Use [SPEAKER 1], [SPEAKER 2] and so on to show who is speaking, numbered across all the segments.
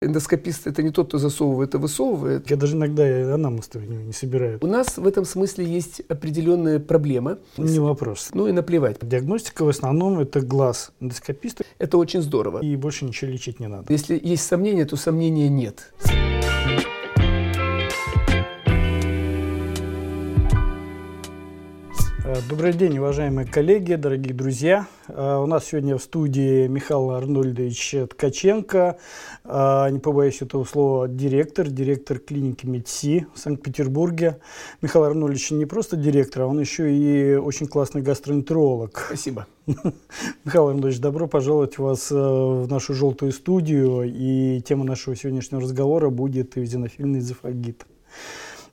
[SPEAKER 1] Эндоскопист – это не тот, кто засовывает и высовывает.
[SPEAKER 2] Я даже иногда анамнез не, не собираю.
[SPEAKER 1] У нас в этом смысле есть определенная проблема.
[SPEAKER 2] Не вопрос.
[SPEAKER 1] Ну и наплевать.
[SPEAKER 2] Диагностика в основном это глаз эндоскописта.
[SPEAKER 1] Это очень здорово.
[SPEAKER 2] И больше ничего лечить не надо.
[SPEAKER 1] Если есть сомнения, то сомнения нет.
[SPEAKER 2] Э, добрый день, уважаемые коллеги, дорогие друзья. Э, у нас сегодня в студии Михаил Арнольдович Ткаченко, э, не побоюсь этого слова, директор, директор клиники МедСи в Санкт-Петербурге. Михаил Арнольдович не просто директор, а он еще и очень классный гастроэнтеролог.
[SPEAKER 1] Спасибо.
[SPEAKER 2] Михаил Арнольдович, добро пожаловать вас в нашу желтую студию. И тема нашего сегодняшнего разговора будет эозинофильный эзофагит.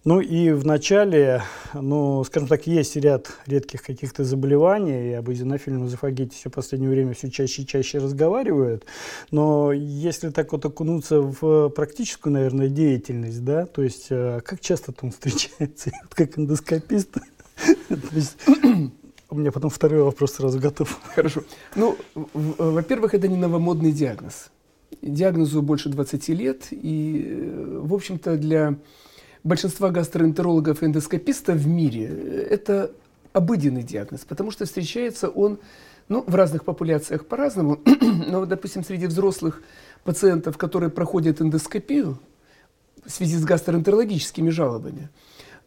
[SPEAKER 2] Ну и в начале, ну, скажем так, есть ряд редких каких-то заболеваний, и об эзинофильном эзофагите все в последнее время все чаще и чаще разговаривают. Но если так вот окунуться в практическую, наверное, деятельность, да, то есть э, как часто там встречается, как эндоскопист, у меня потом второй вопрос сразу готов.
[SPEAKER 1] Хорошо. Ну, во-первых, это не новомодный диагноз. Диагнозу больше 20 лет, и, э, в общем-то, для большинства гастроэнтерологов и эндоскопистов в мире это обыденный диагноз, потому что встречается он ну, в разных популяциях по-разному. Но, допустим, среди взрослых пациентов, которые проходят эндоскопию в связи с гастроэнтерологическими жалобами,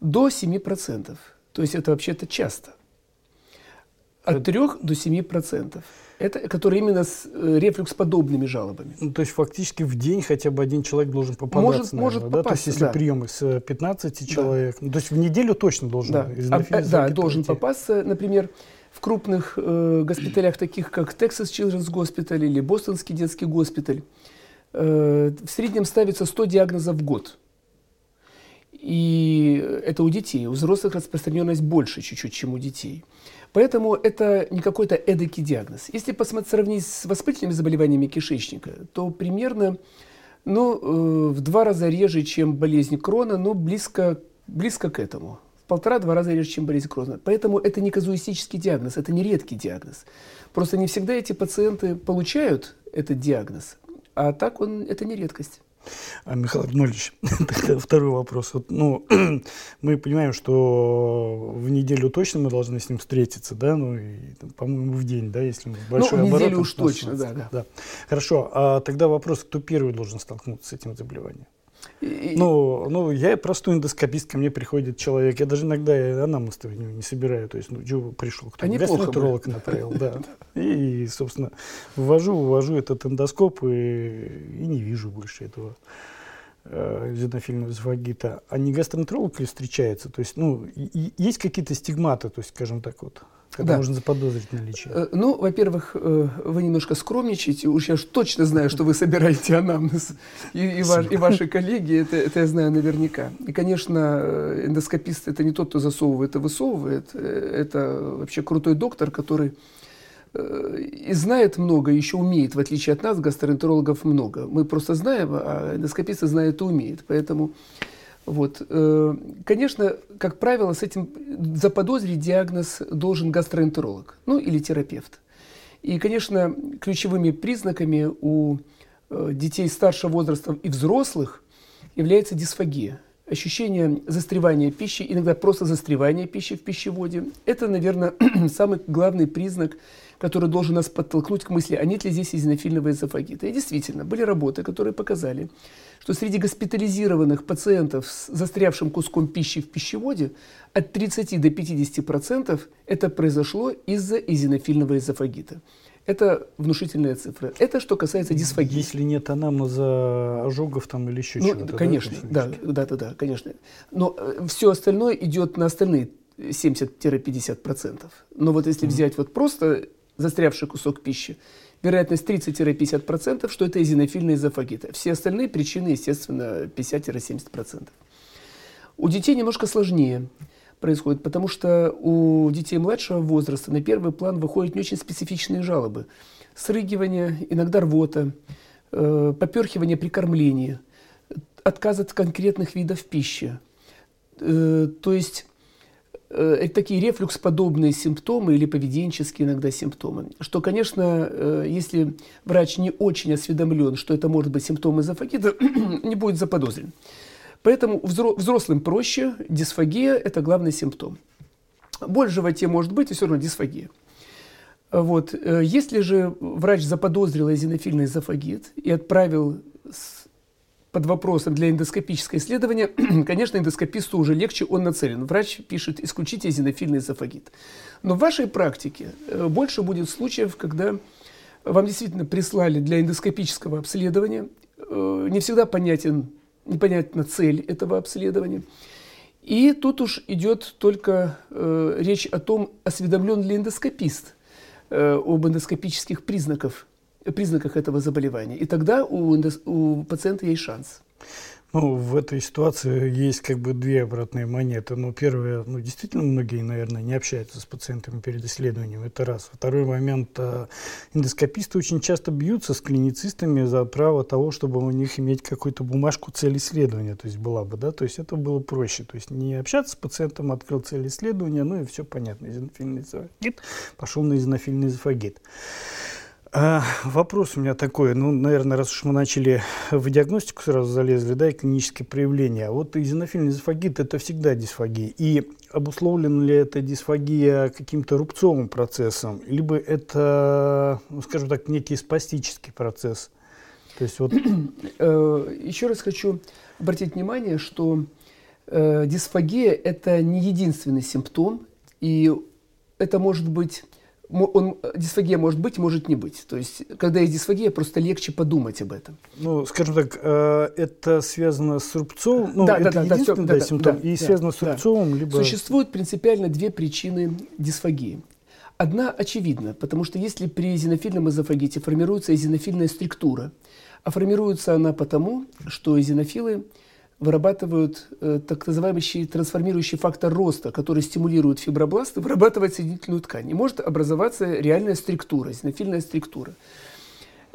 [SPEAKER 1] до 7%. То есть это вообще-то часто. От 3 до 7%. Это, которые именно с э, рефлюкс-подобными жалобами.
[SPEAKER 2] Ну, то есть фактически в день хотя бы один человек должен попадаться,
[SPEAKER 1] может, наверное, может
[SPEAKER 2] да?
[SPEAKER 1] попасть,
[SPEAKER 2] То есть если
[SPEAKER 1] да.
[SPEAKER 2] прием из 15 да. человек, ну, то есть в неделю точно должен
[SPEAKER 1] Да, а, а, да должен попасться, например, в крупных э, госпиталях, таких как Texas Children's Hospital или Бостонский детский госпиталь, э, в среднем ставится 100 диагнозов в год. И это у детей. У взрослых распространенность больше чуть-чуть, чем у детей. Поэтому это не какой-то эдакий диагноз. Если посмотреть, сравнить с воспалительными заболеваниями кишечника, то примерно ну, э, в два раза реже, чем болезнь Крона, но близко, близко к этому. В полтора-два раза реже, чем болезнь Крона. Поэтому это не казуистический диагноз, это не редкий диагноз. Просто не всегда эти пациенты получают этот диагноз, а так он, это не редкость.
[SPEAKER 2] А, Михаил Арнольевич, второй вопрос. Вот, ну, мы понимаем, что в неделю точно мы должны с ним встретиться, да, ну, и, по-моему, в день, да, если большой
[SPEAKER 1] ну,
[SPEAKER 2] оборот.
[SPEAKER 1] неделю уж точно, да, да.
[SPEAKER 2] да. Хорошо, а тогда вопрос, кто первый должен столкнуться с этим заболеванием? И... Ну, ну, я простой эндоскопист, ко мне приходит человек, я даже иногда анамнез не, не собираю, то есть, ну, что пришел, кто
[SPEAKER 1] а
[SPEAKER 2] гастроэнтеролог направил, да. И, собственно, ввожу, ввожу этот эндоскоп и, и не вижу больше этого э, зенофильного эзофагита. А не гастроэнтеролог ли встречается? То есть, ну, и, и есть какие-то стигматы, то есть, скажем так вот? Когда да. можно заподозрить наличие?
[SPEAKER 1] Э, ну, во-первых, э, вы немножко скромничаете. Уж я точно знаю, что вы собираете анамнез. И, и, ваш, и ваши коллеги, это, это я знаю наверняка. И, конечно, э, эндоскопист – это не тот, кто засовывает и высовывает. Это вообще крутой доктор, который и знает много, еще умеет, в отличие от нас, гастроэнтерологов много. Мы просто знаем, а эндоскописты знают и умеют. Поэтому вот. Э, конечно, как правило, с этим заподозрить диагноз должен гастроэнтеролог, ну или терапевт. И, конечно, ключевыми признаками у э, детей старшего возраста и взрослых является дисфагия. Ощущение застревания пищи, иногда просто застревания пищи в пищеводе. Это, наверное, самый главный признак который должен нас подтолкнуть к мысли, а нет ли здесь эзинофильного эзофагита. И действительно, были работы, которые показали, что среди госпитализированных пациентов с застрявшим куском пищи в пищеводе от 30 до 50% это произошло из-за эзинофильного эзофагита. Это внушительная цифра. Это что касается дисфагии.
[SPEAKER 2] Если нет анамнеза ожогов там или еще
[SPEAKER 1] ну,
[SPEAKER 2] чего-то.
[SPEAKER 1] Конечно, да, да, да, да, конечно. Но э, все остальное идет на остальные 70-50%. Но вот если mm-hmm. взять вот просто застрявший кусок пищи, вероятность 30-50%, что это эзинофильный эзофагит. Все остальные причины, естественно, 50-70%. У детей немножко сложнее происходит, потому что у детей младшего возраста на первый план выходят не очень специфичные жалобы. Срыгивание, иногда рвота, э, поперхивание при кормлении, отказ от конкретных видов пищи. Э, то есть э, такие рефлюкс-подобные симптомы или поведенческие иногда симптомы. Что, конечно, э, если врач не очень осведомлен, что это может быть симптом эзофагита, не будет заподозрен. Поэтому взрослым проще, дисфагия – это главный симптом. Боль в животе может быть, и все равно дисфагия. Вот. Э, если же врач заподозрил эзинофильный эзофагит и отправил под вопросом для эндоскопического исследования, конечно, эндоскописту уже легче, он нацелен. Врач пишет «исключите эзинофильный эзофагит». Но в вашей практике э, больше будет случаев, когда вам действительно прислали для эндоскопического обследования, э, не всегда понятен, непонятна цель этого обследования. И тут уж идет только э, речь о том, осведомлен ли эндоскопист э, об эндоскопических признаках признаках этого заболевания. И тогда у, у пациента есть шанс.
[SPEAKER 2] Ну, в этой ситуации есть как бы две обратные монеты. Ну, первое, ну, действительно, многие, наверное, не общаются с пациентами перед исследованием, это раз. Второй момент, э, эндоскописты очень часто бьются с клиницистами за право того, чтобы у них иметь какую-то бумажку цель исследования, то есть была бы, да, то есть это было проще. То есть не общаться с пациентом, открыл цель исследования, ну и все понятно, изонофильный эзофагит, пошел на изонофильный эзофагит. А, вопрос у меня такой, ну, наверное, раз уж мы начали в диагностику сразу залезли, да, и клинические проявления. Вот изонофильный дисфагит – это всегда дисфагия. И обусловлена ли эта дисфагия каким-то рубцовым процессом, либо это, ну, скажем так, некий спастический процесс?
[SPEAKER 1] То есть вот... Э, еще раз хочу обратить внимание, что э, дисфагия – это не единственный симптом, и это может быть он, дисфагия может быть, может не быть. То есть, когда есть дисфагия, просто легче подумать об этом.
[SPEAKER 2] Ну, скажем так, э, это связано с рубцовым, ну, да, это да, единственный да, да, симптом, да, и да, связано с рубцовым, да. либо...
[SPEAKER 1] Существует принципиально две причины дисфагии. Одна очевидна, потому что если при эзинофильном эзофагите формируется эзинофильная структура, а формируется она потому, что эзинофилы – вырабатывают э, так называемый трансформирующий фактор роста, который стимулирует фибробласты вырабатывать соединительную ткань. И может образоваться реальная структура, зенофильная структура.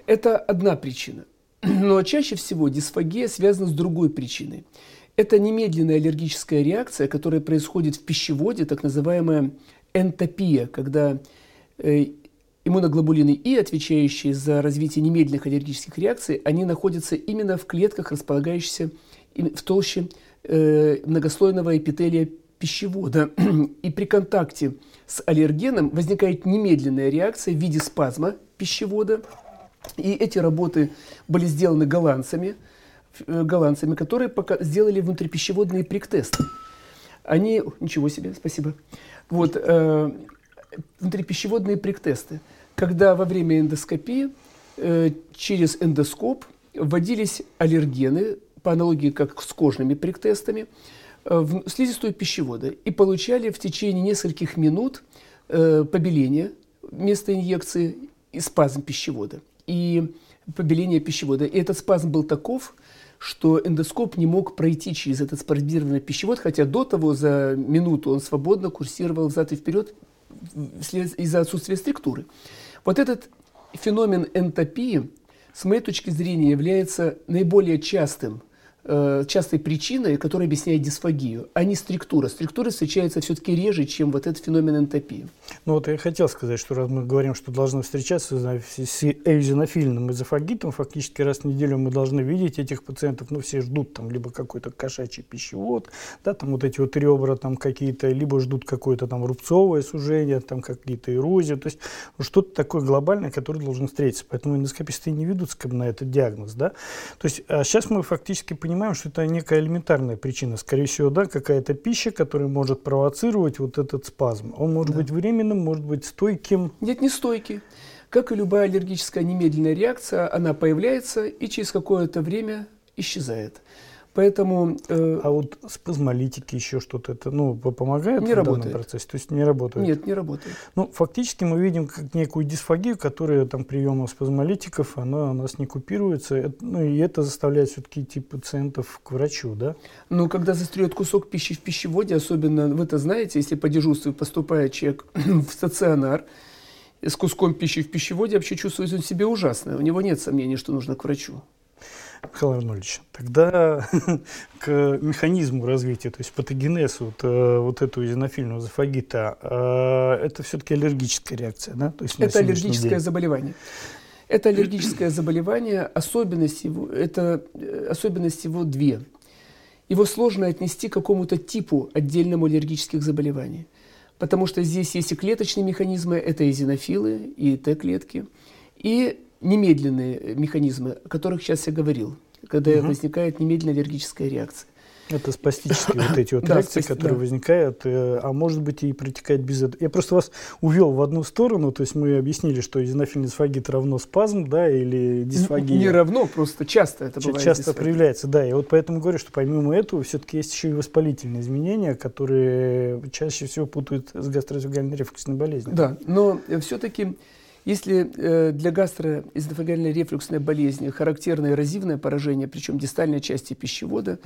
[SPEAKER 1] Это одна причина. Но чаще всего дисфагия связана с другой причиной. Это немедленная аллергическая реакция, которая происходит в пищеводе, так называемая энтопия, когда э, иммуноглобулины И, отвечающие за развитие немедленных аллергических реакций, они находятся именно в клетках, располагающихся в толще э, многослойного эпителия пищевода. И при контакте с аллергеном возникает немедленная реакция в виде спазма пищевода. И эти работы были сделаны голландцами, э, голландцами которые пока сделали внутрипищеводные приктесты. Они... Ничего себе, спасибо. Вот, э, внутрипищеводные приктесты. Когда во время эндоскопии э, через эндоскоп вводились аллергены, по аналогии как с кожными приктестами, э, в слизистую пищевода и получали в течение нескольких минут э, побеление вместо инъекции и спазм пищевода. И побеление пищевода. И этот спазм был таков, что эндоскоп не мог пройти через этот спазмированный пищевод, хотя до того за минуту он свободно курсировал взад и вперед из-за отсутствия структуры. Вот этот феномен энтопии, с моей точки зрения, является наиболее частым Э, частой причиной, которая объясняет дисфагию, а не структура. Структура встречается все-таки реже, чем вот этот феномен энтопии.
[SPEAKER 2] Ну вот я хотел сказать, что раз мы говорим, что должны встречаться с эозинофильным эзофагитом, фактически раз в неделю мы должны видеть этих пациентов, ну все ждут там либо какой-то кошачий пищевод, да, там вот эти вот ребра там какие-то, либо ждут какое-то там рубцовое сужение, там какие-то эрозии, то есть что-то такое глобальное, которое должен встретиться. Поэтому эндоскописты не ведутся как бы, на этот диагноз, да. То есть а сейчас мы фактически понимаем, понимаем, что это некая элементарная причина. Скорее всего, да, какая-то пища, которая может провоцировать вот этот спазм. Он может да. быть временным, может быть стойким.
[SPEAKER 1] Нет, не стойкий. Как и любая аллергическая немедленная реакция, она появляется и через какое-то время исчезает. Поэтому,
[SPEAKER 2] э, а вот спазмолитики еще что-то это ну помогает
[SPEAKER 1] не в работает.
[SPEAKER 2] данном процессе, то есть не работает.
[SPEAKER 1] Нет, не работает.
[SPEAKER 2] Ну фактически мы видим как некую дисфагию, которая там приемом спазмолитиков, она у нас не купируется, ну и это заставляет все-таки идти пациентов к врачу, да?
[SPEAKER 1] Ну когда застряет кусок пищи в пищеводе, особенно вы это знаете, если по дежурству поступает человек в стационар с куском пищи в пищеводе, вообще чувствует он себя ужасно, у него нет сомнений, что нужно к врачу.
[SPEAKER 2] Михаил Арнольевич, тогда к механизму развития, то есть патогенезу вот, э, вот этого изонофильного эзофагита, э, это все-таки аллергическая реакция, да? То есть
[SPEAKER 1] это аллергическое день. заболевание. Это аллергическое заболевание, особенность его, это э, особенность его две. Его сложно отнести к какому-то типу отдельному аллергических заболеваний. Потому что здесь есть и клеточные механизмы, это эзинофилы, и Т-клетки, и немедленные механизмы, о которых сейчас я говорил, когда угу. возникает немедленная аллергическая реакция.
[SPEAKER 2] Это спастические вот эти вот реакции, которые возникают, э, а может быть и протекать без этого. Я просто вас увел в одну сторону, то есть мы объяснили, что эзонофильный дисфагит равно спазм, да, или дисфагия.
[SPEAKER 1] Не равно, просто часто это бывает.
[SPEAKER 2] Часто дисфагия. проявляется, да. И вот поэтому говорю, что помимо этого все-таки есть еще и воспалительные изменения, которые чаще всего путают с гастроэзофагальной рефлюксной болезнью.
[SPEAKER 1] Да, но все-таки если э, для гастроэзофагальной рефлюксной болезни характерно эрозивное поражение, причем дистальной части пищевода,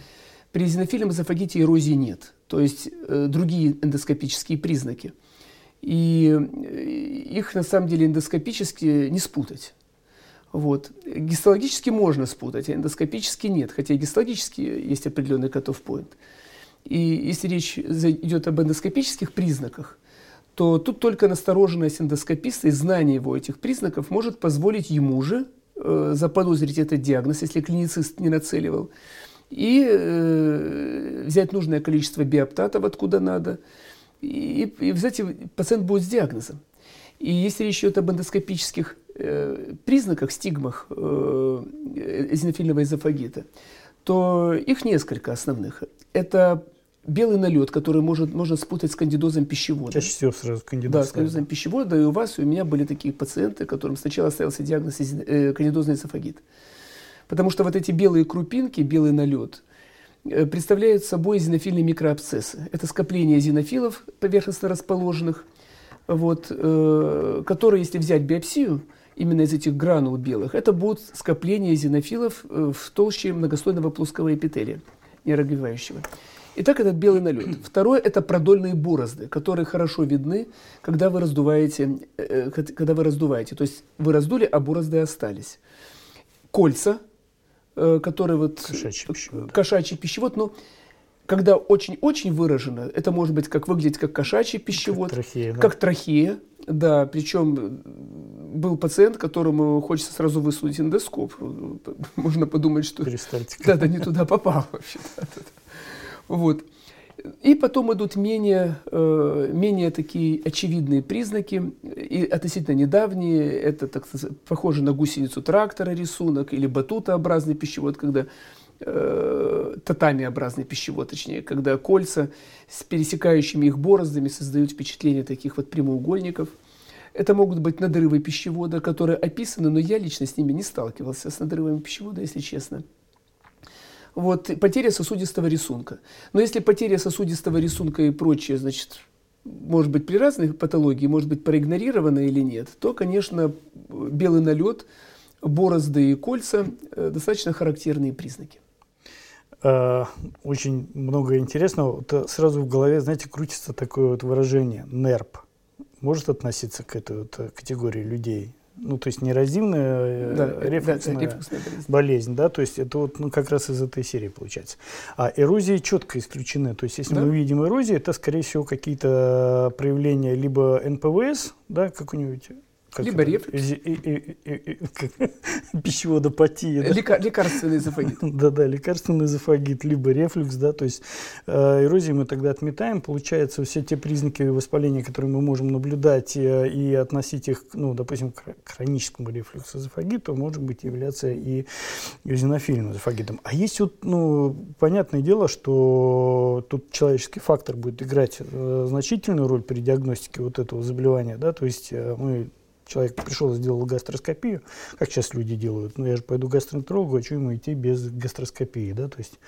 [SPEAKER 1] при эзинофильном эзофагите эрозии нет, то есть э, другие эндоскопические признаки. И э, их на самом деле эндоскопически не спутать. Вот. Гистологически можно спутать, а эндоскопически нет, хотя гистологически есть определенный cut-off point. И если речь идет об эндоскопических признаках, то тут только настороженность эндоскописта и знание его этих признаков может позволить ему же э, заподозрить этот диагноз, если клиницист не нацеливал, и э, взять нужное количество биоптатов откуда надо, и, и взять пациент будет с диагнозом. И если речь идет об эндоскопических э, признаках, стигмах э, эзинофильного эзофагита, то их несколько основных. Это белый налет, который может, можно спутать с кандидозом пищевода.
[SPEAKER 2] Чаще всего сразу кандидоз.
[SPEAKER 1] Да, с кандидозом пищевода. И у вас, и у меня были такие пациенты, которым сначала ставился диагноз э, кандидозный эсофагит. Потому что вот эти белые крупинки, белый налет, э, представляют собой зинофильные микроабсцессы. Это скопление зинофилов поверхностно расположенных, вот, э, которые, если взять биопсию, именно из этих гранул белых, это будут скопления зинофилов э, в толще многослойного плоского эпителия, нейрогревающего. Итак, этот белый налет. Второе – это продольные борозды, которые хорошо видны, когда вы раздуваете, э, когда вы раздуваете. То есть вы раздули, а борозды остались. Кольца, э, которые вот…
[SPEAKER 2] Кошачий пищевод.
[SPEAKER 1] Кошачий пищевод, но когда очень-очень выражено, это может быть как выглядеть как кошачий пищевод, как трахея, да? как трахея, да, причем был пациент, которому хочется сразу высунуть эндоскоп. Можно подумать, что...
[SPEAKER 2] Перистальтика.
[SPEAKER 1] Да, да, не туда попал вообще. Да, да, да. Вот. И потом идут менее, э, менее такие очевидные признаки, и относительно недавние, это так, похоже на гусеницу трактора рисунок или батутообразный пищевод, когда э, татамиобразный пищевод, точнее, когда кольца с пересекающими их бороздами создают впечатление таких вот прямоугольников. Это могут быть надрывы пищевода, которые описаны, но я лично с ними не сталкивался, с надрывами пищевода, если честно вот, потеря сосудистого рисунка. Но если потеря сосудистого рисунка и прочее, значит, может быть, при разных патологии, может быть, проигнорировано или нет, то, конечно, белый налет, борозды и кольца э, достаточно характерные признаки.
[SPEAKER 2] Э, очень много интересного. Вот э, сразу в голове, знаете, крутится такое вот выражение «нерп». Может относиться к этой вот категории людей? Ну, то есть неразивная да, рефлюксная, да, рефлюксная болезнь. болезнь, да, то есть это вот ну, как раз из этой серии получается. А эрозии четко исключены, то есть если да? мы видим эрозию, это, скорее всего, какие-то проявления либо НПВС, да, как-нибудь
[SPEAKER 1] как Либо рефлюкс.
[SPEAKER 2] Пищеводопатия. Да?
[SPEAKER 1] Лека, лекарственный эзофагит.
[SPEAKER 2] Да-да, лекарственный эзофагит, либо рефлюкс, да, то есть э, эрозии мы тогда отметаем. Получается, все те признаки воспаления, которые мы можем наблюдать э, и относить их, ну, допустим, к хроническому рефлюксу эзофагиту, может быть являться и эозинофильным эзофагитом. А есть вот, ну, понятное дело, что тут человеческий фактор будет играть э, значительную роль при диагностике вот этого заболевания, да, то есть э, мы человек пришел и сделал гастроскопию, как сейчас люди делают, ну я же пойду к гастроэнтерологу, а что ему идти без гастроскопии, да, то есть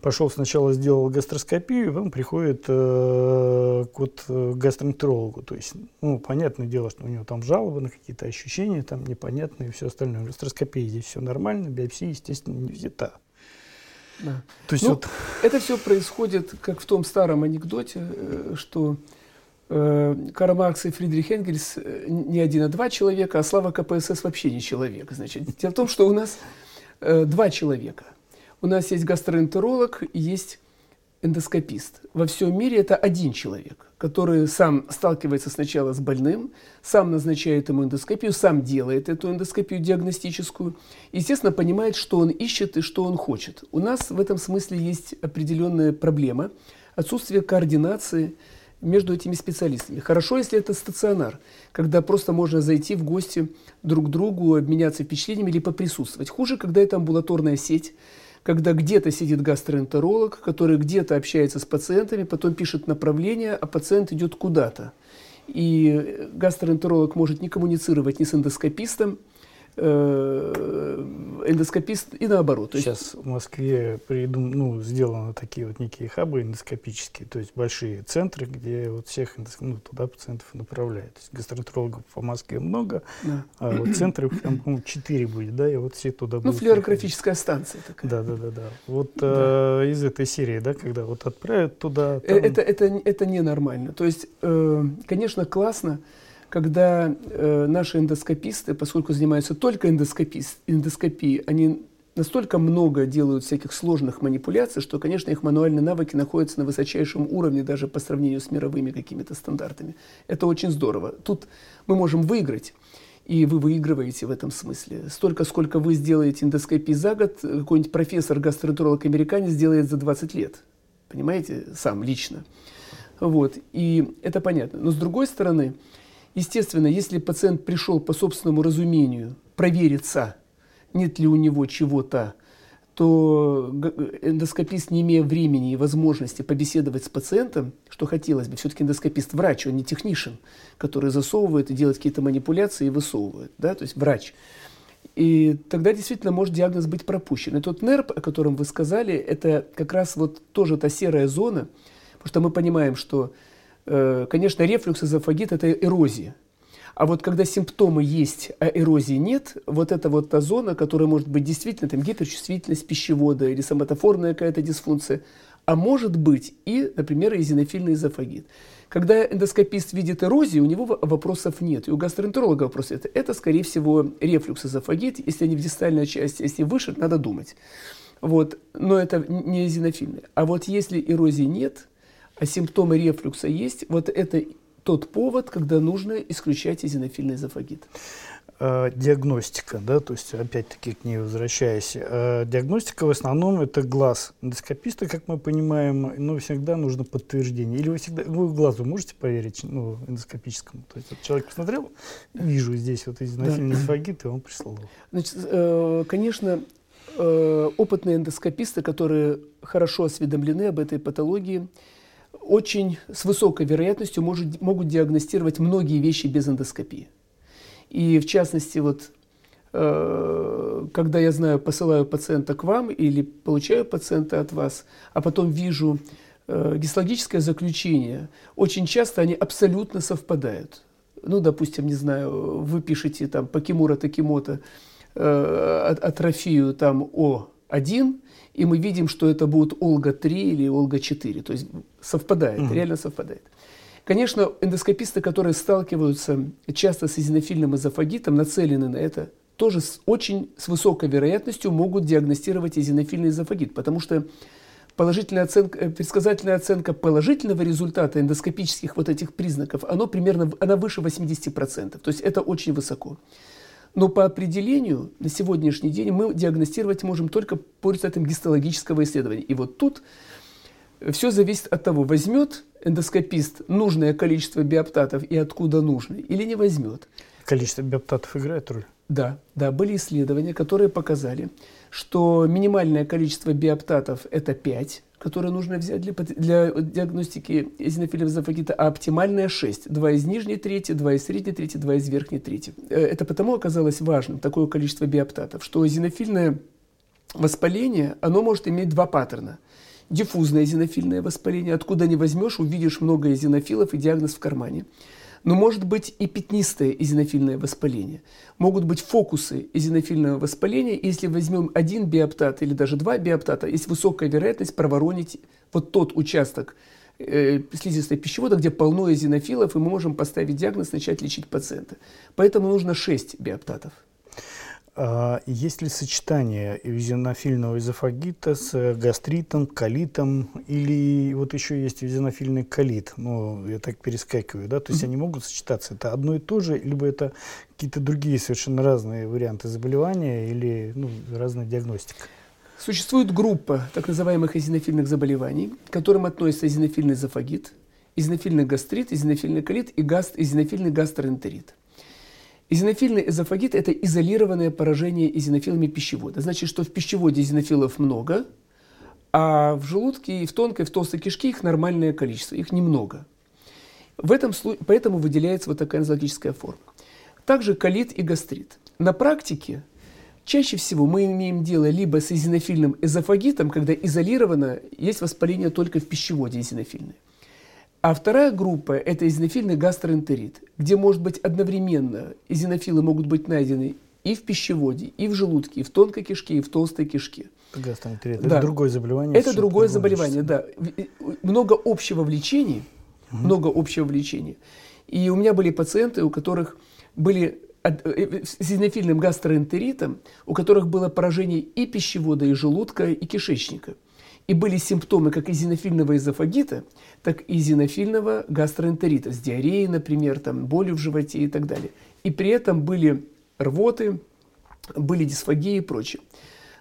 [SPEAKER 2] пошел сначала сделал гастроскопию, потом приходит э, к вот, э, гастроэнтерологу, то есть, ну, понятное дело, что у него там жалобы на какие-то ощущения, там непонятные и все остальное. Гастроскопия здесь все нормально, биопсия, естественно, не взята.
[SPEAKER 1] Да. То есть ну, вот... Это все происходит, как в том старом анекдоте, э, что Карл Маркс и Фридрих Энгельс э, не один, а два человека, а Слава КПСС вообще не человек. Значит, дело в том, что у нас э, два человека. У нас есть гастроэнтеролог и есть эндоскопист. Во всем мире это один человек, который сам сталкивается сначала с больным, сам назначает ему эндоскопию, сам делает эту эндоскопию диагностическую, естественно, понимает, что он ищет и что он хочет. У нас в этом смысле есть определенная проблема – отсутствие координации между этими специалистами. Хорошо, если это стационар, когда просто можно зайти в гости друг к другу, обменяться впечатлениями или поприсутствовать. Хуже, когда это амбулаторная сеть, когда где-то сидит гастроэнтеролог, который где-то общается с пациентами, потом пишет направление, а пациент идет куда-то. И гастроэнтеролог может не коммуницировать ни с эндоскопистом, эндоскопист и наоборот.
[SPEAKER 2] Сейчас в Москве придум, ну, сделаны такие вот некие хабы эндоскопические, то есть большие центры, где вот всех ну, туда пациентов направляют. То есть гастроэнтерологов по Москве много, да. а вот центров там, по-моему, 4 будет, да, и вот все туда
[SPEAKER 1] будут. Ну, флюорографическая станция такая.
[SPEAKER 2] Да, да, да, да. Вот да. Э, из этой серии, да, когда вот отправят туда.
[SPEAKER 1] Э, там... Это, это, это ненормально. То есть, э, конечно, классно, когда э, наши эндоскописты, поскольку занимаются только эндоскопией, они настолько много делают всяких сложных манипуляций, что, конечно, их мануальные навыки находятся на высочайшем уровне даже по сравнению с мировыми какими-то стандартами. Это очень здорово. Тут мы можем выиграть. И вы выигрываете в этом смысле. Столько, сколько вы сделаете эндоскопии за год, какой-нибудь профессор-гастроэнтеролог-американец сделает за 20 лет. Понимаете? Сам, лично. Вот. И это понятно. Но с другой стороны, Естественно, если пациент пришел по собственному разумению провериться, нет ли у него чего-то, то эндоскопист, не имея времени и возможности побеседовать с пациентом, что хотелось бы, все-таки эндоскопист врач, он не технишен, который засовывает и делает какие-то манипуляции и высовывает, да, то есть врач. И тогда действительно может диагноз быть пропущен. И тот нерп, о котором вы сказали, это как раз вот тоже та серая зона, потому что мы понимаем, что Э, конечно, рефлюкс эзофагит – это эрозия. А вот когда симптомы есть, а эрозии нет, вот это вот та зона, которая может быть действительно там, гиперчувствительность пищевода или соматофорная какая-то дисфункция, а может быть и, например, эзинофильный эзофагит. Когда эндоскопист видит эрозию, у него вопросов нет. И у гастроэнтеролога вопросов нет. Это, скорее всего, рефлюкс эзофагит. Если они в дистальной части, если выше, надо думать. Вот. Но это не эзинофильный. А вот если эрозии нет – а симптомы рефлюкса есть, вот это тот повод, когда нужно исключать эзинофильный эзофагит.
[SPEAKER 2] А, диагностика, да, то есть опять-таки к ней возвращаясь. А, диагностика в основном это глаз эндоскописта, как мы понимаем, но всегда нужно подтверждение. Или вы всегда, вы глазу можете поверить, ну, эндоскопическому? То есть вот человек посмотрел, вижу здесь вот эзинофильный да. эзофагит, и он прислал.
[SPEAKER 1] Значит, э, конечно, э, опытные эндоскописты, которые хорошо осведомлены об этой патологии, очень с высокой вероятностью может, могут диагностировать многие вещи без эндоскопии. И в частности, вот, э, когда я знаю, посылаю пациента к вам или получаю пациента от вас, а потом вижу э, гистологическое заключение, очень часто они абсолютно совпадают. Ну, допустим, не знаю, вы пишете там Покемура Такимота э, атрофию там О1, и мы видим, что это будет Олга-3 или Олга-4. То есть совпадает, угу. реально совпадает. Конечно, эндоскописты, которые сталкиваются часто с эзинофильным эзофагитом, нацелены на это, тоже с очень с высокой вероятностью могут диагностировать эзинофильный эзофагит, потому что положительная оценка, э, предсказательная оценка положительного результата эндоскопических вот этих признаков, оно примерно, она выше 80%, то есть это очень высоко. Но по определению на сегодняшний день мы диагностировать можем только по результатам гистологического исследования. И вот тут все зависит от того, возьмет эндоскопист нужное количество биоптатов и откуда нужно, или не возьмет.
[SPEAKER 2] Количество биоптатов играет роль?
[SPEAKER 1] Да, да, были исследования, которые показали, что минимальное количество биоптатов – это 5, которые нужно взять для, для диагностики эзинофилия эзофагита, а оптимальная 6. Два из нижней трети, два из средней трети, два из верхней трети. Э, это потому оказалось важным, такое количество биоптатов, что эзинофильное воспаление, оно может иметь два паттерна. Диффузное эзинофильное воспаление, откуда не возьмешь, увидишь много эзинофилов и диагноз в кармане. Но может быть и пятнистое эзинофильное воспаление. Могут быть фокусы эзинофильного воспаления. Если возьмем один биоптат или даже два биоптата, есть высокая вероятность проворонить вот тот участок э, слизистой пищевода, где полно эзинофилов, и мы можем поставить диагноз, начать лечить пациента. Поэтому нужно 6 биоптатов.
[SPEAKER 2] А есть ли сочетание эозинофильного эзофагита с гастритом, колитом, или вот еще есть эозинофильный колит, ну, я так перескакиваю, да, то есть они могут сочетаться, это одно и то же, либо это какие-то другие совершенно разные варианты заболевания или ну, разная диагностика?
[SPEAKER 1] Существует группа так называемых эзинофильных заболеваний, к которым относятся эзинофильный эзофагит, эзинофильный гастрит, эзинофильный колит и гаст, эзинофильный гастроэнтерит. Эзинофильный эзофагит – это изолированное поражение эзинофилами пищевода. Значит, что в пищеводе эзинофилов много, а в желудке и в тонкой, в толстой кишке их нормальное количество, их немного. В этом случае, поэтому выделяется вот такая нозологическая форма. Также колит и гастрит. На практике чаще всего мы имеем дело либо с эзинофильным эзофагитом, когда изолированно есть воспаление только в пищеводе эзинофильное, а вторая группа – это эзинофильный гастроэнтерит, где может быть одновременно эзинофилы могут быть найдены и в пищеводе, и в желудке, и в тонкой кишке, и в толстой кишке.
[SPEAKER 2] Гастроэнтерит да. – это другое заболевание?
[SPEAKER 1] Это другое заболевание, да. Много общего влечения, угу. много общего влечения. И у меня были пациенты, у которых были э, э, с эзинофильным гастроэнтеритом, у которых было поражение и пищевода, и желудка, и кишечника – и были симптомы как эзинофильного эзофагита, так и эзинофильного гастроэнтерита, с диареей, например, там, болью в животе и так далее. И при этом были рвоты, были дисфагии и прочее.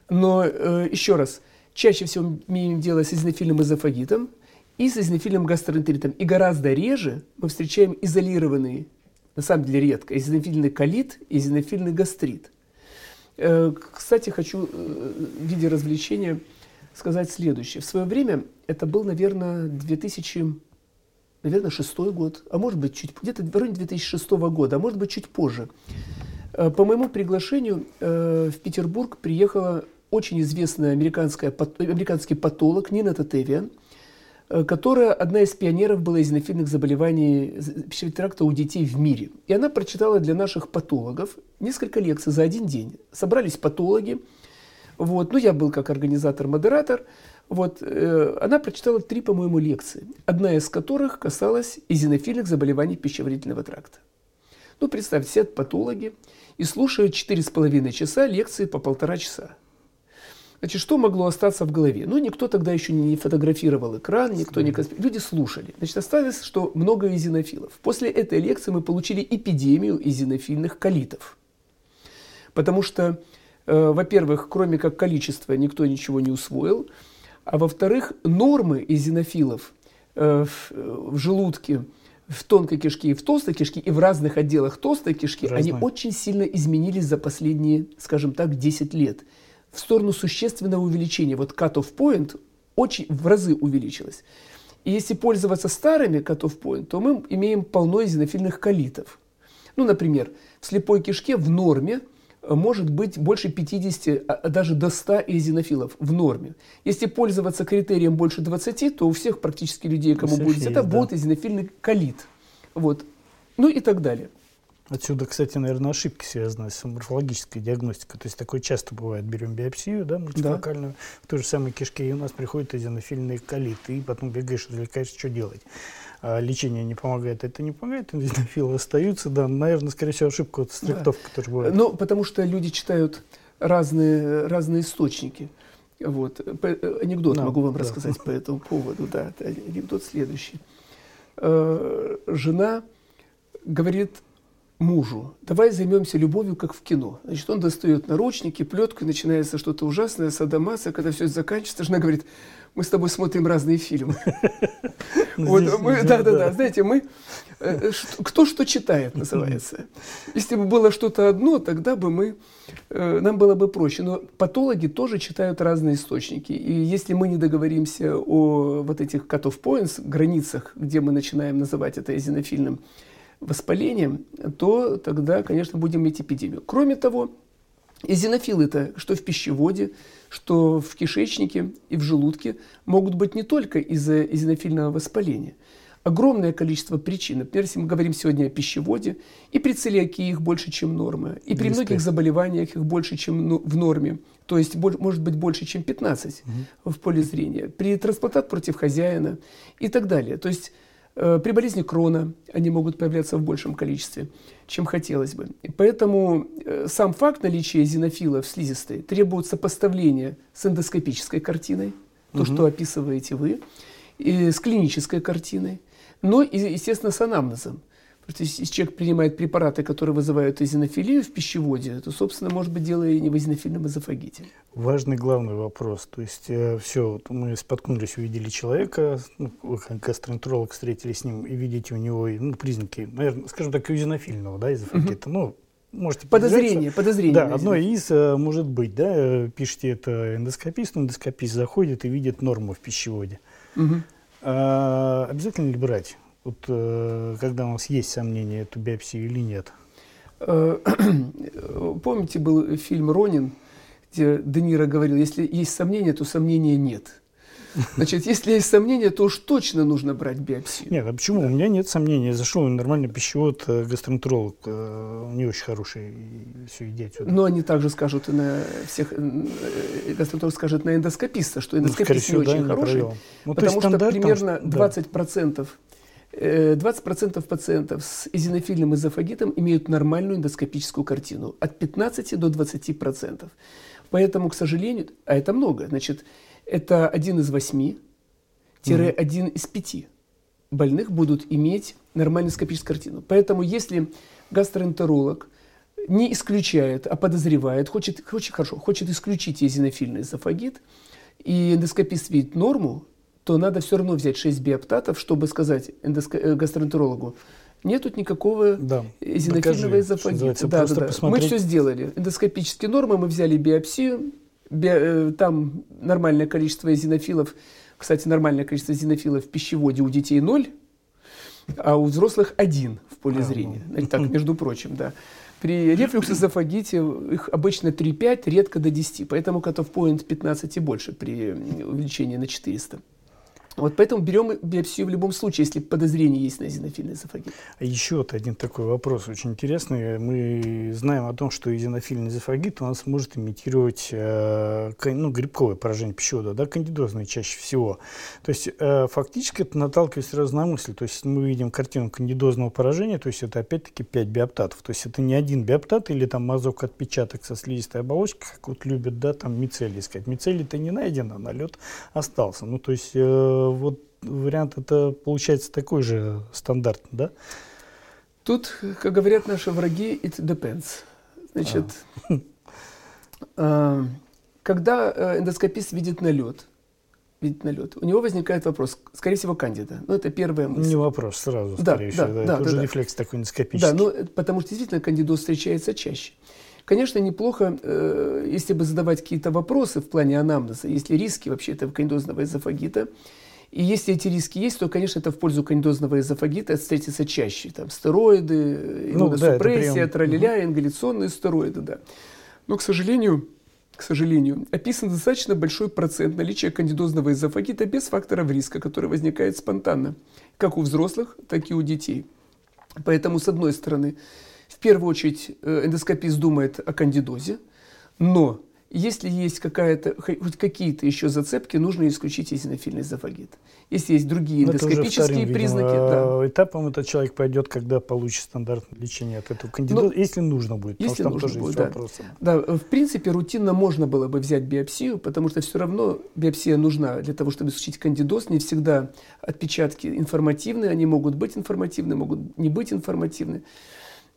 [SPEAKER 1] Но э, еще раз, чаще всего мы имеем дело с эзинофильным эзофагитом и с эзинофильным гастроэнтеритом. И гораздо реже мы встречаем изолированные, на самом деле редко, эзинофильный колит и эзинофильный гастрит. Э, кстати, хочу э, в виде развлечения – сказать следующее. В свое время, это был, наверное, 2000, наверное, шестой год, а может быть, чуть где-то в районе 2006 года, а может быть, чуть позже. Э, по моему приглашению э, в Петербург приехала очень известная американская, американский патолог Нина Татевиан, э, которая одна из пионеров была эзинофильных заболеваний пищевого тракта у детей в мире. И она прочитала для наших патологов несколько лекций за один день. Собрались патологи, вот. Ну, я был как организатор-модератор. Вот. Э, она прочитала три, по-моему, лекции, одна из которых касалась эзинофильных заболеваний пищеварительного тракта. Ну, представьте, сидят патологи и слушают четыре с половиной часа лекции по полтора часа. Значит, что могло остаться в голове? Ну, никто тогда еще не фотографировал экран, никто не... Люди слушали. Значит, осталось, что много эзинофилов. После этой лекции мы получили эпидемию эзинофильных колитов. Потому что во-первых, кроме как количества, никто ничего не усвоил, а во-вторых, нормы эзинофилов э, в желудке, в тонкой кишке и в толстой кишке, и в разных отделах толстой кишки, Разные. они очень сильно изменились за последние, скажем так, 10 лет в сторону существенного увеличения. Вот cut-off point очень в разы увеличилось. И если пользоваться старыми cut-off point, то мы имеем полно эзинофильных колитов. Ну, например, в слепой кишке в норме – может быть больше 50, а, а даже до 100 эозинофилов в норме. Если пользоваться критерием больше 20, то у всех практически людей, кому будет это, да. будет эозинофильный колит. Вот. Ну и так далее.
[SPEAKER 2] Отсюда, кстати, наверное, ошибки связаны с морфологической диагностикой. То есть такое часто бывает. Берем биопсию, да, мультифокальную, да. в той же самой кишке, и у нас приходит эзинофильный колит, и потом бегаешь, развлекаешься, что делать. А лечение не помогает, это не помогает, эзинофилы остаются, да, наверное, скорее всего, ошибка вот стриптовка да. тоже бывает.
[SPEAKER 1] Ну, потому что люди читают разные, разные источники. Вот. Анекдот да, могу вам да. рассказать по этому поводу, да, анекдот следующий. Э, жена говорит мужу, давай займемся любовью, как в кино. Значит, он достает наручники, плетку, и начинается что-то ужасное, садомаса, когда все это заканчивается, жена говорит, мы с тобой смотрим разные фильмы. Вот мы, да, да, да, знаете, мы, э, кто что читает, называется. Если бы было что-то одно, тогда бы мы, э, нам было бы проще. Но патологи тоже читают разные источники. И если мы не договоримся о вот этих cut-off points, границах, где мы начинаем называть это эзинофильным воспалением, то тогда, конечно, будем иметь эпидемию. Кроме того, эзинофилы это что в пищеводе, что в кишечнике и в желудке могут быть не только из-за эзинофильного воспаления. Огромное количество причин. Например, если мы говорим сегодня о пищеводе, и при целиакии их больше, чем норма, и при многих заболеваниях их больше, чем ну, в норме, то есть может быть больше, чем 15 угу. в поле зрения, при трансплантат против хозяина и так далее. То есть при болезни крона они могут появляться в большем количестве, чем хотелось бы. Поэтому э, сам факт наличия эзинофила в слизистой требует сопоставления с эндоскопической картиной, то, угу. что описываете вы, и с клинической картиной, но и, естественно, с анамнезом. Потому что если человек принимает препараты, которые вызывают эзинофилию в пищеводе, то, собственно, может быть дело и не в эзинофильном эзофагите.
[SPEAKER 2] Важный главный вопрос. То есть э, все, вот мы споткнулись, увидели человека, ну, гастроэнтеролог встретились с ним и видите у него ну, признаки, наверное, скажем так, эзинофильного да, эзофагита. Угу. Ну, можете
[SPEAKER 1] Подозрение, подозрение.
[SPEAKER 2] Да, одно из э, может быть, да, э, пишите это эндоскопист, эндоскопист заходит и видит норму в пищеводе. Угу. А, обязательно ли брать? Вот э, когда у нас есть сомнения, эту биопсию или нет?
[SPEAKER 1] Э, помните, был фильм «Ронин», где Де Ниро говорил, если есть сомнения, то сомнения нет. Значит, если есть сомнения, то уж точно нужно брать биопсию.
[SPEAKER 2] Нет, а почему? Да. У меня нет сомнений. Я зашел нормальный пищевод, э, гастроэнтеролог, не очень хороший, все едят.
[SPEAKER 1] Но они также скажут и на всех, гастроэнтеролог скажет на эндоскописта, что ну, эндоскопист ну, не очень да, хороший. Ну, потому что примерно 20% да. 20% э, пациентов с эзинофильным эзофагитом имеют нормальную эндоскопическую картину, от 15 до 20%. Поэтому, к сожалению, а это много, значит, это один из восьми, тире один из пяти больных будут иметь нормальную эндоскопическую картину. Поэтому, если гастроэнтеролог не исключает, а подозревает, хочет, хочет, хорошо, хочет исключить эзинофильный эзофагит, и эндоскопист видит норму, то надо все равно взять 6 биоптатов, чтобы сказать эндоско- э, гастроэнтерологу, нет тут никакого да. эзинофильного эзофагита. Да, да, да. Мы все сделали. Эндоскопические нормы, мы взяли биопсию, би, э, там нормальное количество эзинофилов, кстати, нормальное количество эзинофилов в пищеводе у детей 0, а у взрослых один в поле зрения. Значит, так, между прочим, да. При рефлюксозофагите их обычно 3-5, редко до 10, поэтому котов point 15 и больше при увеличении на 400. Вот поэтому берем биопсию в любом случае, если подозрение есть на эзинофильный эзофагит.
[SPEAKER 2] А еще вот один такой вопрос очень интересный. Мы знаем о том, что эзинофильный эзофагит у нас может имитировать э, ну, грибковое поражение пищевода, да, кандидозное чаще всего. То есть э, фактически это наталкивает сразу на мысль. То есть мы видим картину кандидозного поражения, то есть это опять-таки 5 биоптатов. То есть это не один биоптат или там мазок отпечаток со слизистой оболочкой, как вот любят, да, там мицелий искать. Мицелий-то не найден, а налет остался. Ну, то есть э, вот вариант это получается такой же стандартный, да?
[SPEAKER 1] Тут, как говорят наши враги, it depends. Значит, а. когда э, эндоскопист видит налет, видит налет, у него возникает вопрос, скорее всего, кандида. Ну, это первая мысль.
[SPEAKER 2] Не вопрос, сразу, да, скорее да, всего. Да, да, это да, да. рефлекс такой эндоскопический.
[SPEAKER 1] Да, ну, потому что действительно кандидоз встречается чаще. Конечно, неплохо, э, если бы задавать какие-то вопросы в плане анамнеза, если риски вообще этого кандидозного эзофагита, и если эти риски есть, то, конечно, это в пользу кандидозного эзофагита встретится чаще. Там стероиды, иммуносупрессия, ну, да, тролливя, угу. ингаляционные стероиды, да. Но, к сожалению, к сожалению, описан достаточно большой процент наличия кандидозного эзофагита без факторов риска, который возникает спонтанно, как у взрослых, так и у детей. Поэтому, с одной стороны, в первую очередь э, эндоскопист думает о кандидозе, но если есть какая-то, хоть какие-то еще зацепки, нужно исключить эзинофильный эзофагит. Если есть другие эндоскопические вторым, признаки.
[SPEAKER 2] Видимо, да. Этапом этот человек пойдет, когда получит стандартное лечение от этого кандидата, ну, если нужно будет.
[SPEAKER 1] Если нужно тоже будет, да. да. В принципе, рутинно можно было бы взять биопсию, потому что все равно биопсия нужна для того, чтобы исключить кандидоз. Не всегда отпечатки информативные, они могут быть информативны, могут не быть информативны.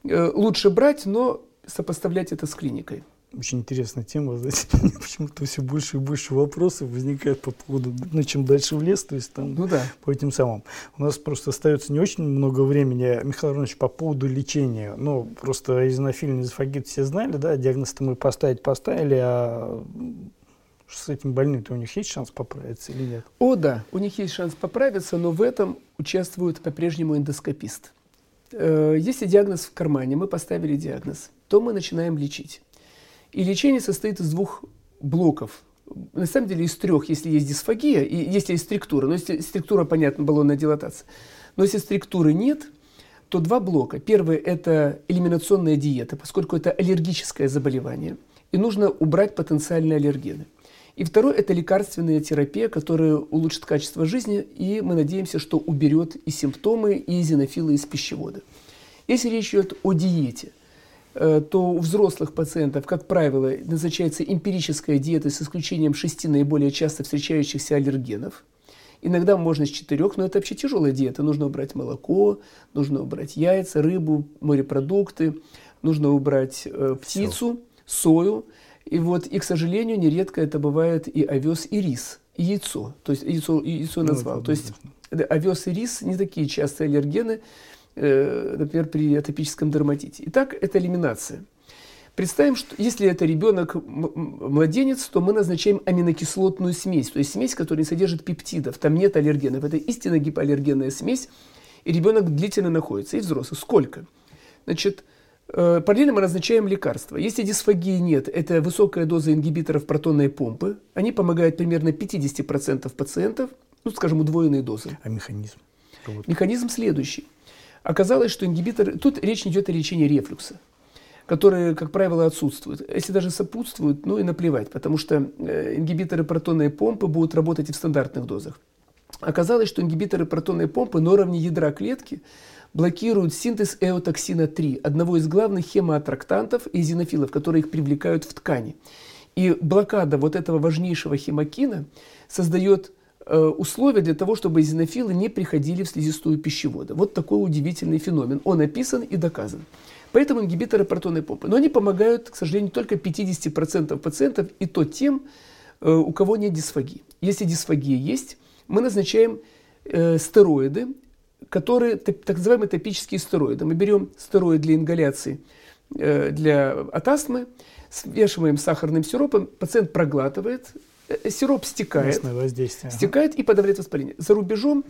[SPEAKER 1] Э, лучше брать, но сопоставлять это с клиникой
[SPEAKER 2] очень интересная тема. Знаете, почему-то все больше и больше вопросов возникает по поводу, ну, чем дальше в лес, то есть там ну, да. по этим самым. У нас просто остается не очень много времени. Михаил Иванович, по поводу лечения. Ну, просто изонофильный эзофагит все знали, да, диагноз-то мы поставить поставили, а с этим больными-то у них есть шанс поправиться или нет?
[SPEAKER 1] О, да, у них есть шанс поправиться, но в этом участвует по-прежнему эндоскопист. Э, если диагноз в кармане, мы поставили диагноз, то мы начинаем лечить. И лечение состоит из двух блоков. На самом деле из трех, если есть дисфагия, и если есть структура. Но если структура, понятно, баллонная дилатация. Но если структуры нет, то два блока. Первый – это элиминационная диета, поскольку это аллергическое заболевание. И нужно убрать потенциальные аллергены. И второе – это лекарственная терапия, которая улучшит качество жизни, и мы надеемся, что уберет и симптомы, и зенофилы из пищевода. Если речь идет о диете, то у взрослых пациентов, как правило, назначается эмпирическая диета с исключением шести наиболее часто встречающихся аллергенов. Иногда можно с четырех, но это вообще тяжелая диета. Нужно убрать молоко, нужно убрать яйца, рыбу, морепродукты, нужно убрать э, птицу, сою. И вот, и, к сожалению, нередко это бывает и овес, и рис, и яйцо. То есть яйцо, яйцо ну, назвал. То есть овес и рис не такие частые аллергены, э, например, при атопическом дерматите. Итак, это элиминация. Представим, что если это ребенок, младенец, то мы назначаем аминокислотную смесь, то есть смесь, которая не содержит пептидов, там нет аллергенов. Это истинно гипоаллергенная смесь, и ребенок длительно находится, и взрослый. Сколько? Значит, Э, параллельно мы назначаем лекарства. Если дисфагии нет, это высокая доза ингибиторов протонной помпы. Они помогают примерно 50% пациентов, ну, скажем, удвоенные дозы.
[SPEAKER 2] А механизм?
[SPEAKER 1] Механизм следующий. Оказалось, что ингибиторы... Тут речь идет о лечении рефлюкса, которые, как правило, отсутствуют. Если даже сопутствуют, ну и наплевать, потому что э, ингибиторы протонной помпы будут работать и в стандартных дозах. Оказалось, что ингибиторы протонной помпы на уровне ядра клетки блокируют синтез эотоксина-3, одного из главных хемоаттрактантов и зенофилов, которые их привлекают в ткани. И блокада вот этого важнейшего хемокина создает условия для того, чтобы зенофилы не приходили в слизистую пищевода. Вот такой удивительный феномен. Он описан и доказан. Поэтому ингибиторы протонной помпы. Но они помогают, к сожалению, только 50% пациентов, и то тем, э, у кого нет дисфагии. Если дисфагия есть, мы назначаем э, стероиды, которые так называемые топические стероиды. Мы берем стероид для ингаляции э, для, от астмы, смешиваем с сахарным сиропом, пациент проглатывает, э, сироп стекает, стекает и подавляет воспаление. За рубежом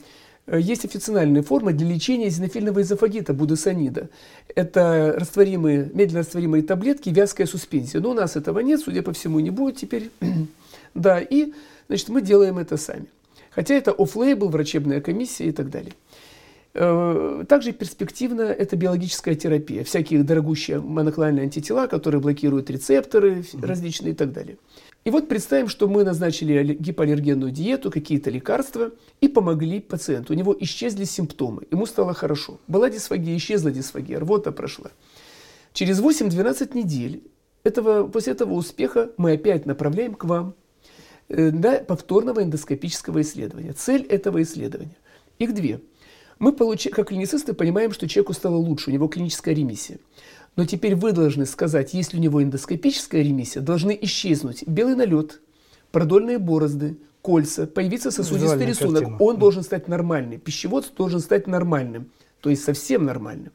[SPEAKER 1] э, есть официальные формы для лечения зенофильного эзофагита, будесонида. Это растворимые, медленно растворимые таблетки, вязкая суспензия. Но у нас этого нет, судя по всему, не будет теперь. да, и значит, мы делаем это сами. Хотя это оффлейбл, врачебная комиссия и так далее. Э, также перспективно это биологическая терапия, всякие дорогущие моноклональные антитела, которые блокируют рецепторы различные и так далее. И вот представим, что мы назначили гипоаллергенную диету, какие-то лекарства и помогли пациенту. У него исчезли симптомы, ему стало хорошо. Была дисфагия, исчезла дисфагия, рвота прошла. Через 8-12 недель этого, после этого успеха мы опять направляем к вам э, для повторного эндоскопического исследования. Цель этого исследования. Их две – мы, получ... как клиницисты, понимаем, что человеку стало лучше, у него клиническая ремиссия. Но теперь вы должны сказать, если у него эндоскопическая ремиссия, должны исчезнуть белый налет, продольные борозды, кольца, появиться сосудистый рисунок. Картина. Он должен стать нормальным. Пищевод должен стать нормальным, то есть совсем нормальным.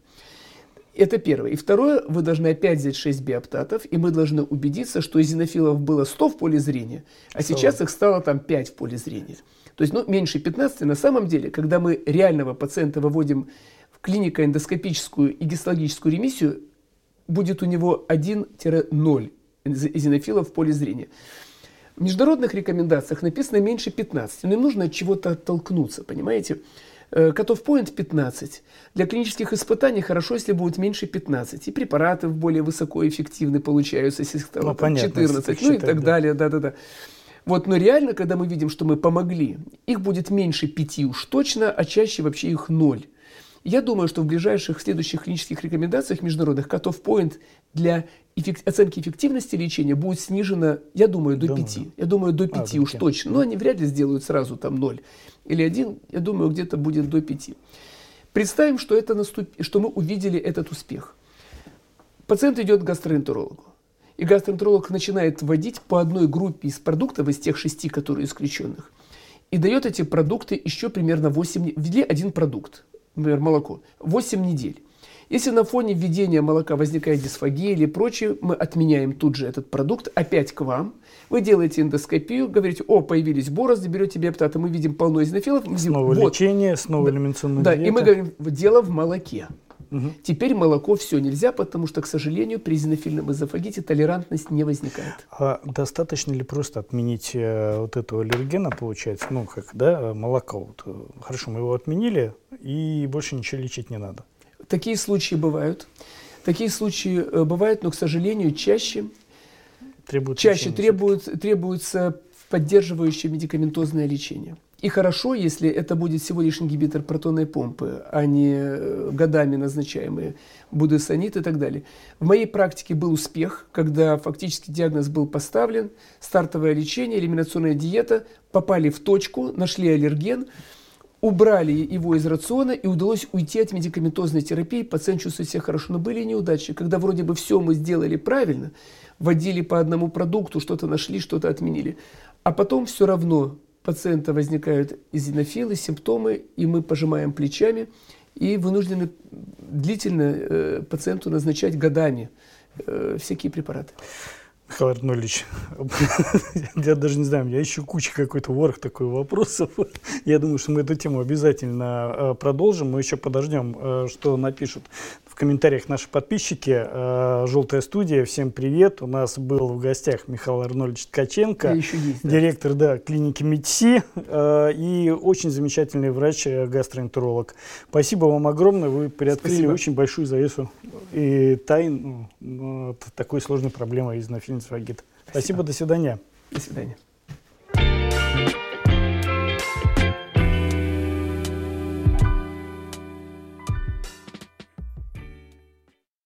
[SPEAKER 1] Это первое. И второе, вы должны опять взять 6 биоптатов, и мы должны убедиться, что из зенофилов было 100 в поле зрения, а сейчас их стало там 5 в поле зрения. То есть ну, меньше 15 на самом деле, когда мы реального пациента выводим в клинико-эндоскопическую и гистологическую ремиссию, будет у него 1-0 эзинофилов в поле зрения. В международных рекомендациях написано меньше 15, но им нужно от чего-то оттолкнуться, понимаете? Котов э, point 15. Для клинических испытаний хорошо, если будет меньше 15. И препараты более высокоэффективны получаются, если стало ну, 14, понятно, ну и так да. далее. Да-да-да. Вот, но реально, когда мы видим, что мы помогли, их будет меньше пяти уж точно, а чаще вообще их ноль. Я думаю, что в ближайших следующих клинических рекомендациях международных cut-off point для эффект, оценки эффективности лечения будет снижено, я думаю, до думаю. 5. Я думаю, до 5 а, уж точно. Но они вряд ли сделают сразу там 0 или 1. Я думаю, где-то будет до 5. Представим, что, это наступ... что мы увидели этот успех. Пациент идет к гастроэнтерологу. И гастроэнтеролог начинает вводить по одной группе из продуктов, из тех шести, которые исключенных, и дает эти продукты еще примерно 8, ввели один продукт, например, молоко, 8 недель. Если на фоне введения молока возникает дисфагия или прочее, мы отменяем тут же этот продукт, опять к вам. Вы делаете эндоскопию, говорите, о, появились борозды, берете биоптаты, мы видим полно изонофилов.
[SPEAKER 2] Снова вот. лечение, снова элементарная
[SPEAKER 1] Да, диета. и мы говорим, дело в молоке. Угу. Теперь молоко все нельзя, потому что, к сожалению, при зенофильном эзофагите толерантность не возникает.
[SPEAKER 2] А достаточно ли просто отменить э, вот этого аллергена, получается, ну, как, да, молоко? Вот, э, хорошо, мы его отменили, и больше ничего лечить не надо.
[SPEAKER 1] Такие случаи бывают. Такие случаи э, бывают, но, к сожалению, чаще, Требует чаще требует, требуется поддерживающее медикаментозное лечение. И хорошо, если это будет всего лишь ингибитор протонной помпы, а не э, годами назначаемые будесонит и так далее. В моей практике был успех, когда фактически диагноз был поставлен, стартовое лечение, элиминационная диета, попали в точку, нашли аллерген, убрали его из рациона и удалось уйти от медикаментозной терапии. Пациент чувствует себя хорошо, но были неудачи, когда вроде бы все мы сделали правильно, вводили по одному продукту, что-то нашли, что-то отменили, а потом все равно пациента возникают эзинофилы, симптомы, и мы пожимаем плечами и вынуждены длительно э, пациенту назначать годами э, всякие препараты.
[SPEAKER 2] Михаил Арнольевич, я даже не знаю, меня еще куча какой-то ворох такой вопросов. Я думаю, что мы эту тему обязательно э, продолжим. Мы еще подождем, э, что напишут в комментариях наши подписчики. Э, Желтая студия, всем привет. У нас был в гостях Михаил Арнольевич Ткаченко,
[SPEAKER 1] еще есть, да.
[SPEAKER 2] директор да, клиники МИДСИ и очень замечательный врач-гастроэнтеролог. Спасибо вам огромное. Вы приоткрыли Спасибо. очень большую завесу и тайн ну, такой сложной проблемы из нафильниц Спасибо, до свидания.
[SPEAKER 1] До свидания.